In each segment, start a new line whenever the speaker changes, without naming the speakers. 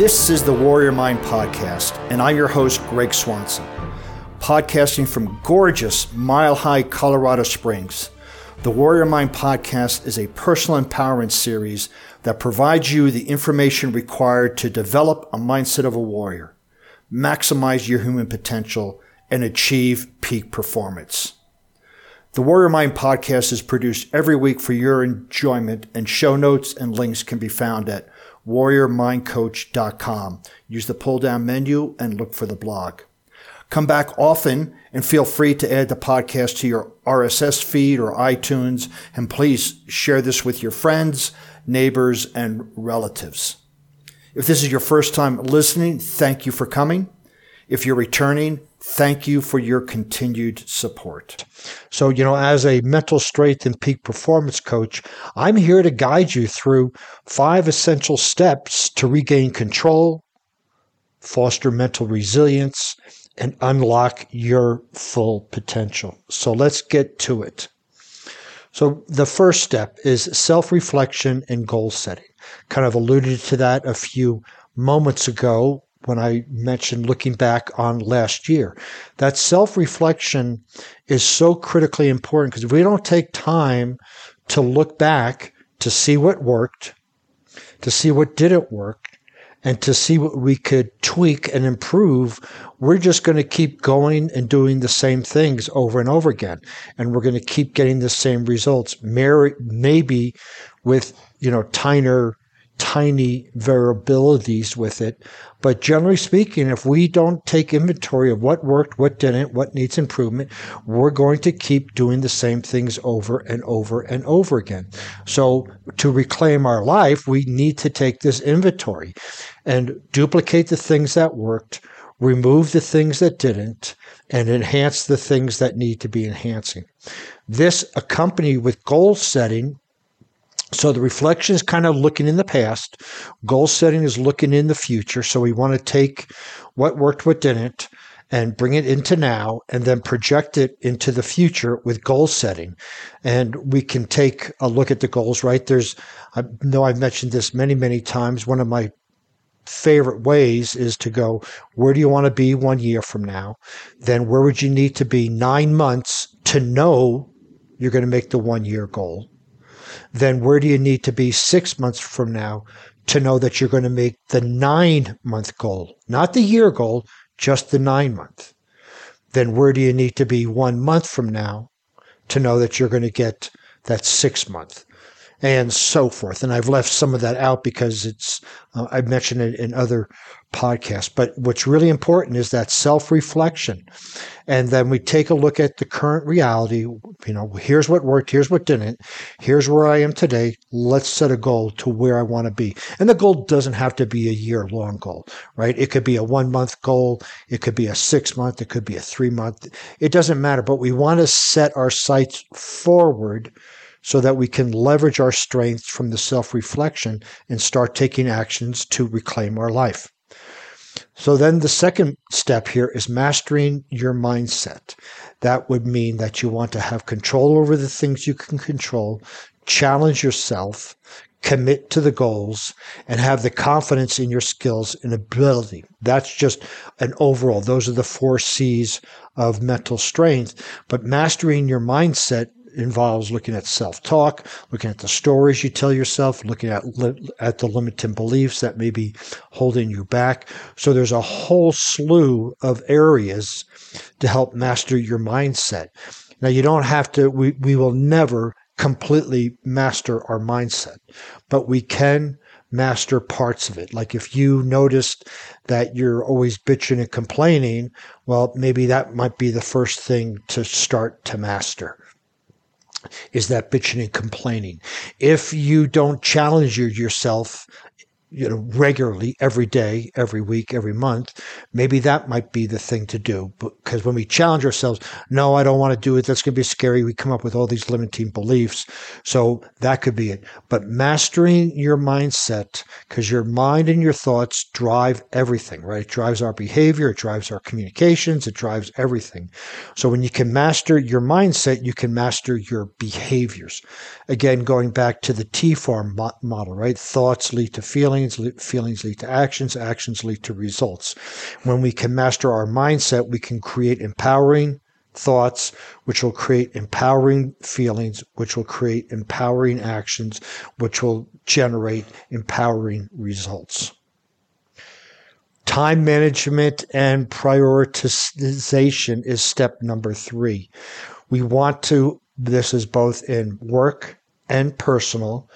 This is the Warrior Mind Podcast, and I'm your host, Greg Swanson. Podcasting from gorgeous Mile High, Colorado Springs. The Warrior Mind Podcast is a personal empowerment series that provides you the information required to develop a mindset of a warrior, maximize your human potential, and achieve peak performance. The Warrior Mind podcast is produced every week for your enjoyment, and show notes and links can be found at warriormindcoach.com. Use the pull down menu and look for the blog. Come back often and feel free to add the podcast to your RSS feed or iTunes. And please share this with your friends, neighbors, and relatives. If this is your first time listening, thank you for coming. If you're returning, Thank you for your continued support.
So, you know, as a mental strength and peak performance coach, I'm here to guide you through five essential steps to regain control, foster mental resilience, and unlock your full potential. So, let's get to it. So, the first step is self reflection and goal setting. Kind of alluded to that a few moments ago when I mentioned looking back on last year. That self reflection is so critically important because if we don't take time to look back to see what worked, to see what didn't work, and to see what we could tweak and improve, we're just going to keep going and doing the same things over and over again. And we're going to keep getting the same results, maybe with, you know, tinier tiny variabilities with it. But generally speaking, if we don't take inventory of what worked, what didn't, what needs improvement, we're going to keep doing the same things over and over and over again. So to reclaim our life, we need to take this inventory and duplicate the things that worked, remove the things that didn't, and enhance the things that need to be enhancing. This accompanied with goal setting so the reflection is kind of looking in the past. Goal setting is looking in the future. So we want to take what worked, what didn't, and bring it into now and then project it into the future with goal setting. And we can take a look at the goals, right? There's, I know I've mentioned this many, many times. One of my favorite ways is to go, where do you want to be one year from now? Then where would you need to be nine months to know you're going to make the one year goal? Then where do you need to be six months from now to know that you're going to make the nine month goal, not the year goal, just the nine month? Then where do you need to be one month from now to know that you're going to get that six month? And so forth. And I've left some of that out because it's, uh, I've mentioned it in other podcasts. But what's really important is that self reflection. And then we take a look at the current reality. You know, here's what worked, here's what didn't, here's where I am today. Let's set a goal to where I want to be. And the goal doesn't have to be a year long goal, right? It could be a one month goal, it could be a six month, it could be a three month. It doesn't matter, but we want to set our sights forward so that we can leverage our strengths from the self reflection and start taking actions to reclaim our life. So then the second step here is mastering your mindset. That would mean that you want to have control over the things you can control, challenge yourself, commit to the goals, and have the confidence in your skills and ability. That's just an overall. Those are the four C's of mental strength. But mastering your mindset involves looking at self-talk, looking at the stories you tell yourself, looking at li- at the limiting beliefs that may be holding you back. So there's a whole slew of areas to help master your mindset. Now you don't have to we, we will never completely master our mindset, but we can master parts of it. Like if you noticed that you're always bitching and complaining, well, maybe that might be the first thing to start to master is that bitching and complaining. If you don't challenge yourself you know, regularly every day, every week, every month, maybe that might be the thing to do. Because when we challenge ourselves, no, I don't want to do it. That's going to be scary. We come up with all these limiting beliefs. So that could be it. But mastering your mindset, because your mind and your thoughts drive everything, right? It drives our behavior. It drives our communications. It drives everything. So when you can master your mindset, you can master your behaviors. Again, going back to the T form model, right? Thoughts lead to feelings feelings, feelings lead to actions, actions lead to results. When we can master our mindset, we can create empowering thoughts, which will create empowering feelings, which will create empowering actions, which will generate empowering results. Time management and prioritization is step number three. We want to, this is both in work and personal,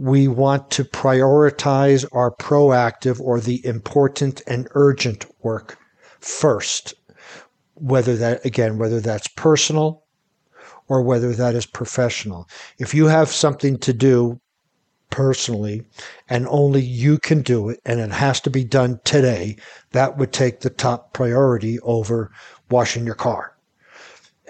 we want to prioritize our proactive or the important and urgent work first. Whether that, again, whether that's personal or whether that is professional. If you have something to do personally and only you can do it and it has to be done today, that would take the top priority over washing your car.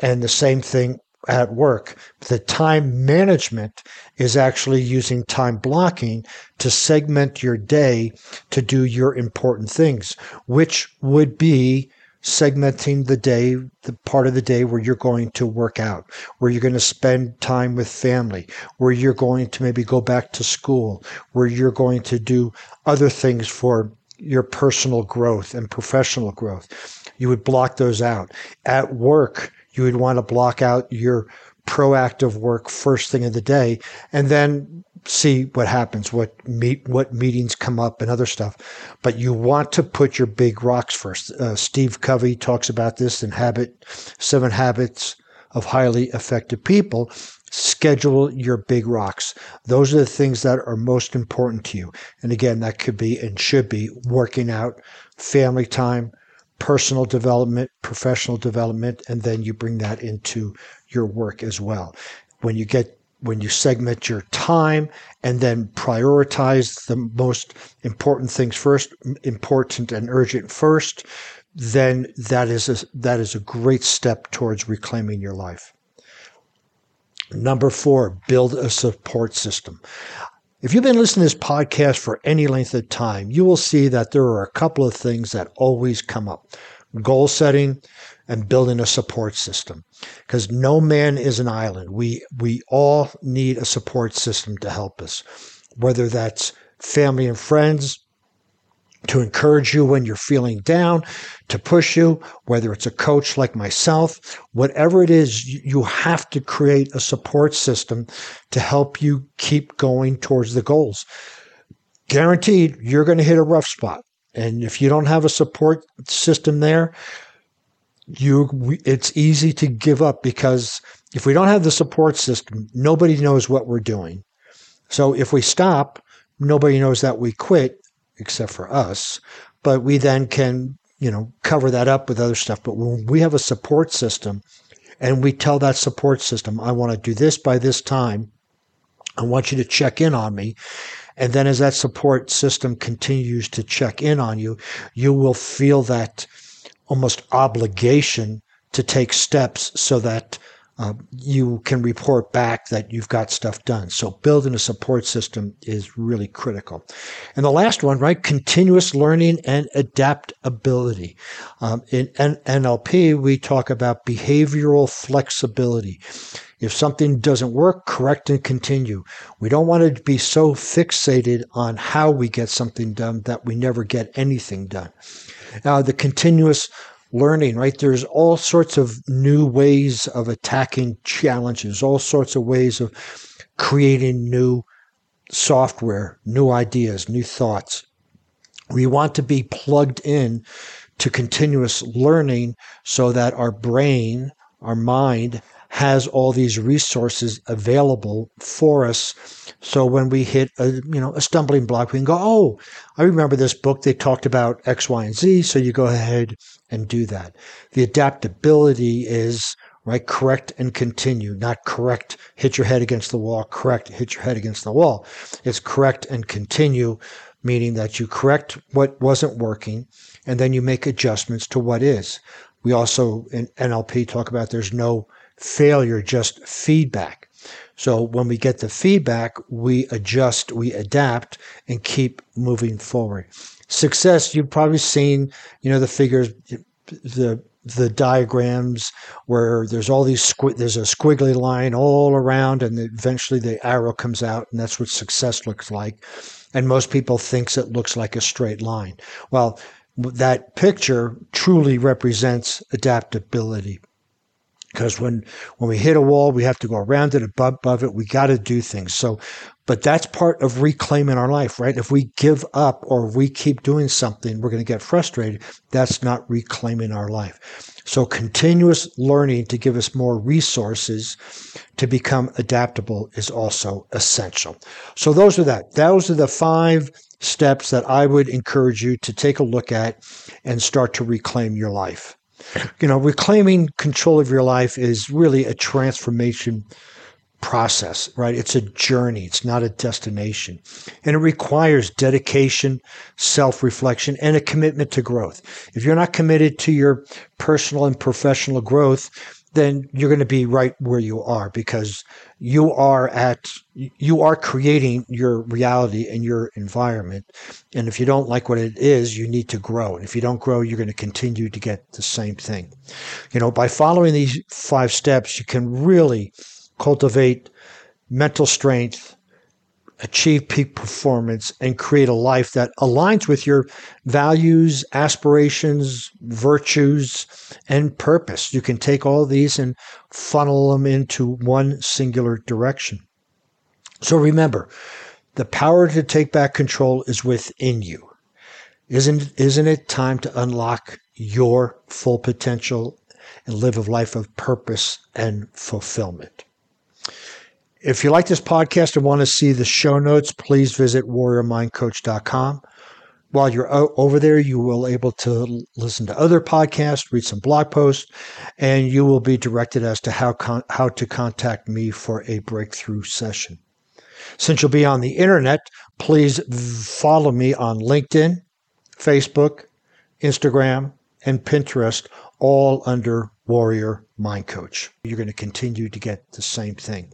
And the same thing at work. The time management is actually using time blocking to segment your day to do your important things, which would be segmenting the day, the part of the day where you're going to work out, where you're going to spend time with family, where you're going to maybe go back to school, where you're going to do other things for your personal growth and professional growth. You would block those out. At work, you would want to block out your proactive work first thing of the day and then see what happens, what meet, what meetings come up and other stuff. But you want to put your big rocks first. Uh, Steve Covey talks about this in Habit, Seven Habits of Highly Effective People. Schedule your big rocks. Those are the things that are most important to you. And again, that could be and should be working out, family time, personal development, professional development, and then you bring that into your work as well. When you get when you segment your time and then prioritize the most important things first, important and urgent first, then that is a, that is a great step towards reclaiming your life. Number four, build a support system. If you've been listening to this podcast for any length of time, you will see that there are a couple of things that always come up goal setting and building a support system because no man is an island. We, we all need a support system to help us, whether that's family and friends, to encourage you when you're feeling down, to push you, whether it's a coach like myself, whatever it is, you have to create a support system to help you keep going towards the goals. Guaranteed, you're going to hit a rough spot. And if you don't have a support system there, you it's easy to give up because if we don't have the support system, nobody knows what we're doing. So if we stop, nobody knows that we quit except for us. But we then can, you know, cover that up with other stuff. But when we have a support system and we tell that support system, I want to do this by this time, I want you to check in on me. And then as that support system continues to check in on you, you will feel that almost obligation to take steps so that uh, you can report back that you've got stuff done. So building a support system is really critical. And the last one, right? Continuous learning and adaptability. Um, in N- NLP, we talk about behavioral flexibility. If something doesn't work, correct and continue. We don't want to be so fixated on how we get something done that we never get anything done. Now, the continuous learning, right? There's all sorts of new ways of attacking challenges, all sorts of ways of creating new software, new ideas, new thoughts. We want to be plugged in to continuous learning so that our brain, our mind has all these resources available for us. So when we hit a, you know, a stumbling block, we can go, Oh, I remember this book. They talked about X, Y, and Z. So you go ahead and do that. The adaptability is right. Correct and continue, not correct. Hit your head against the wall. Correct. Hit your head against the wall. It's correct and continue, meaning that you correct what wasn't working and then you make adjustments to what is. We also in NLP talk about there's no failure, just feedback. So when we get the feedback, we adjust, we adapt, and keep moving forward. Success, you've probably seen, you know, the figures, the the diagrams where there's all these there's a squiggly line all around, and eventually the arrow comes out, and that's what success looks like. and most people thinks it looks like a straight line. Well, that picture truly represents adaptability because when when we hit a wall we have to go around it above, above it. We got to do things. So but that's part of reclaiming our life right? If we give up or we keep doing something we're going to get frustrated. That's not reclaiming our life. So continuous learning to give us more resources to become adaptable is also essential. So those are that. Those are the five steps that i would encourage you to take a look at and start to reclaim your life you know, reclaiming control of your life is really a transformation process, right? It's a journey, it's not a destination. And it requires dedication, self reflection, and a commitment to growth. If you're not committed to your personal and professional growth, then you're going to be right where you are because you are at you are creating your reality and your environment. And if you don't like what it is you need to grow. And if you don't grow you're going to continue to get the same thing. You know by following these five steps you can really cultivate mental strength achieve peak performance and create a life that aligns with your values, aspirations, virtues, and purpose. You can take all these and funnel them into one singular direction. So remember, the power to take back control is within you. Isn't, isn't it time to unlock your full potential and live a life of purpose and fulfillment? If you like this podcast and want to see the show notes, please visit warriormindcoach.com. While you're over there, you will be able to listen to other podcasts, read some blog posts, and you will be directed as to how con- how to contact me for a breakthrough session. Since you'll be on the internet, please follow me on LinkedIn, Facebook, Instagram, and Pinterest, all under Warrior Mind Coach. You're going to continue to get the same thing.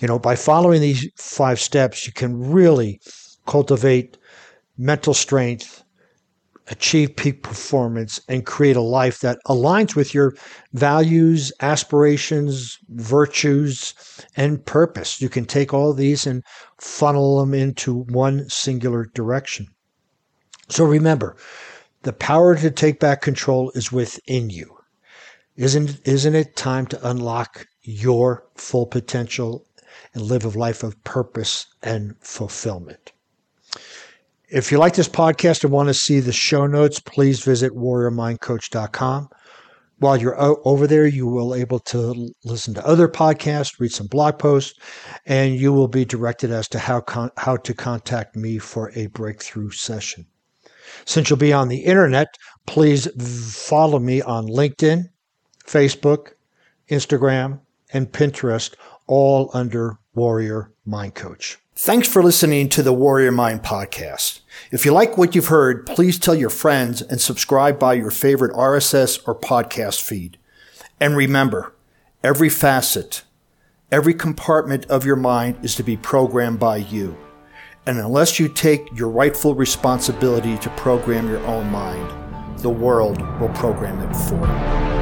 You know, by following these five steps, you can really cultivate mental strength, achieve peak performance, and create a life that aligns with your values, aspirations, virtues, and purpose. You can take all these and funnel them into one singular direction. So remember, the power to take back control is within you. Isn't, isn't it time to unlock your full potential and live a life of purpose and fulfillment? If you like this podcast and want to see the show notes, please visit warriormindcoach.com. While you're over there, you will able to listen to other podcasts, read some blog posts, and you will be directed as to how con- how to contact me for a breakthrough session. Since you'll be on the internet, please follow me on LinkedIn, Facebook, Instagram, and Pinterest, all under Warrior Mind Coach.
Thanks for listening to the Warrior Mind podcast. If you like what you've heard, please tell your friends and subscribe by your favorite RSS or podcast feed. And remember, every facet, every compartment of your mind is to be programmed by you. And unless you take your rightful responsibility to program your own mind, the world will program it for you.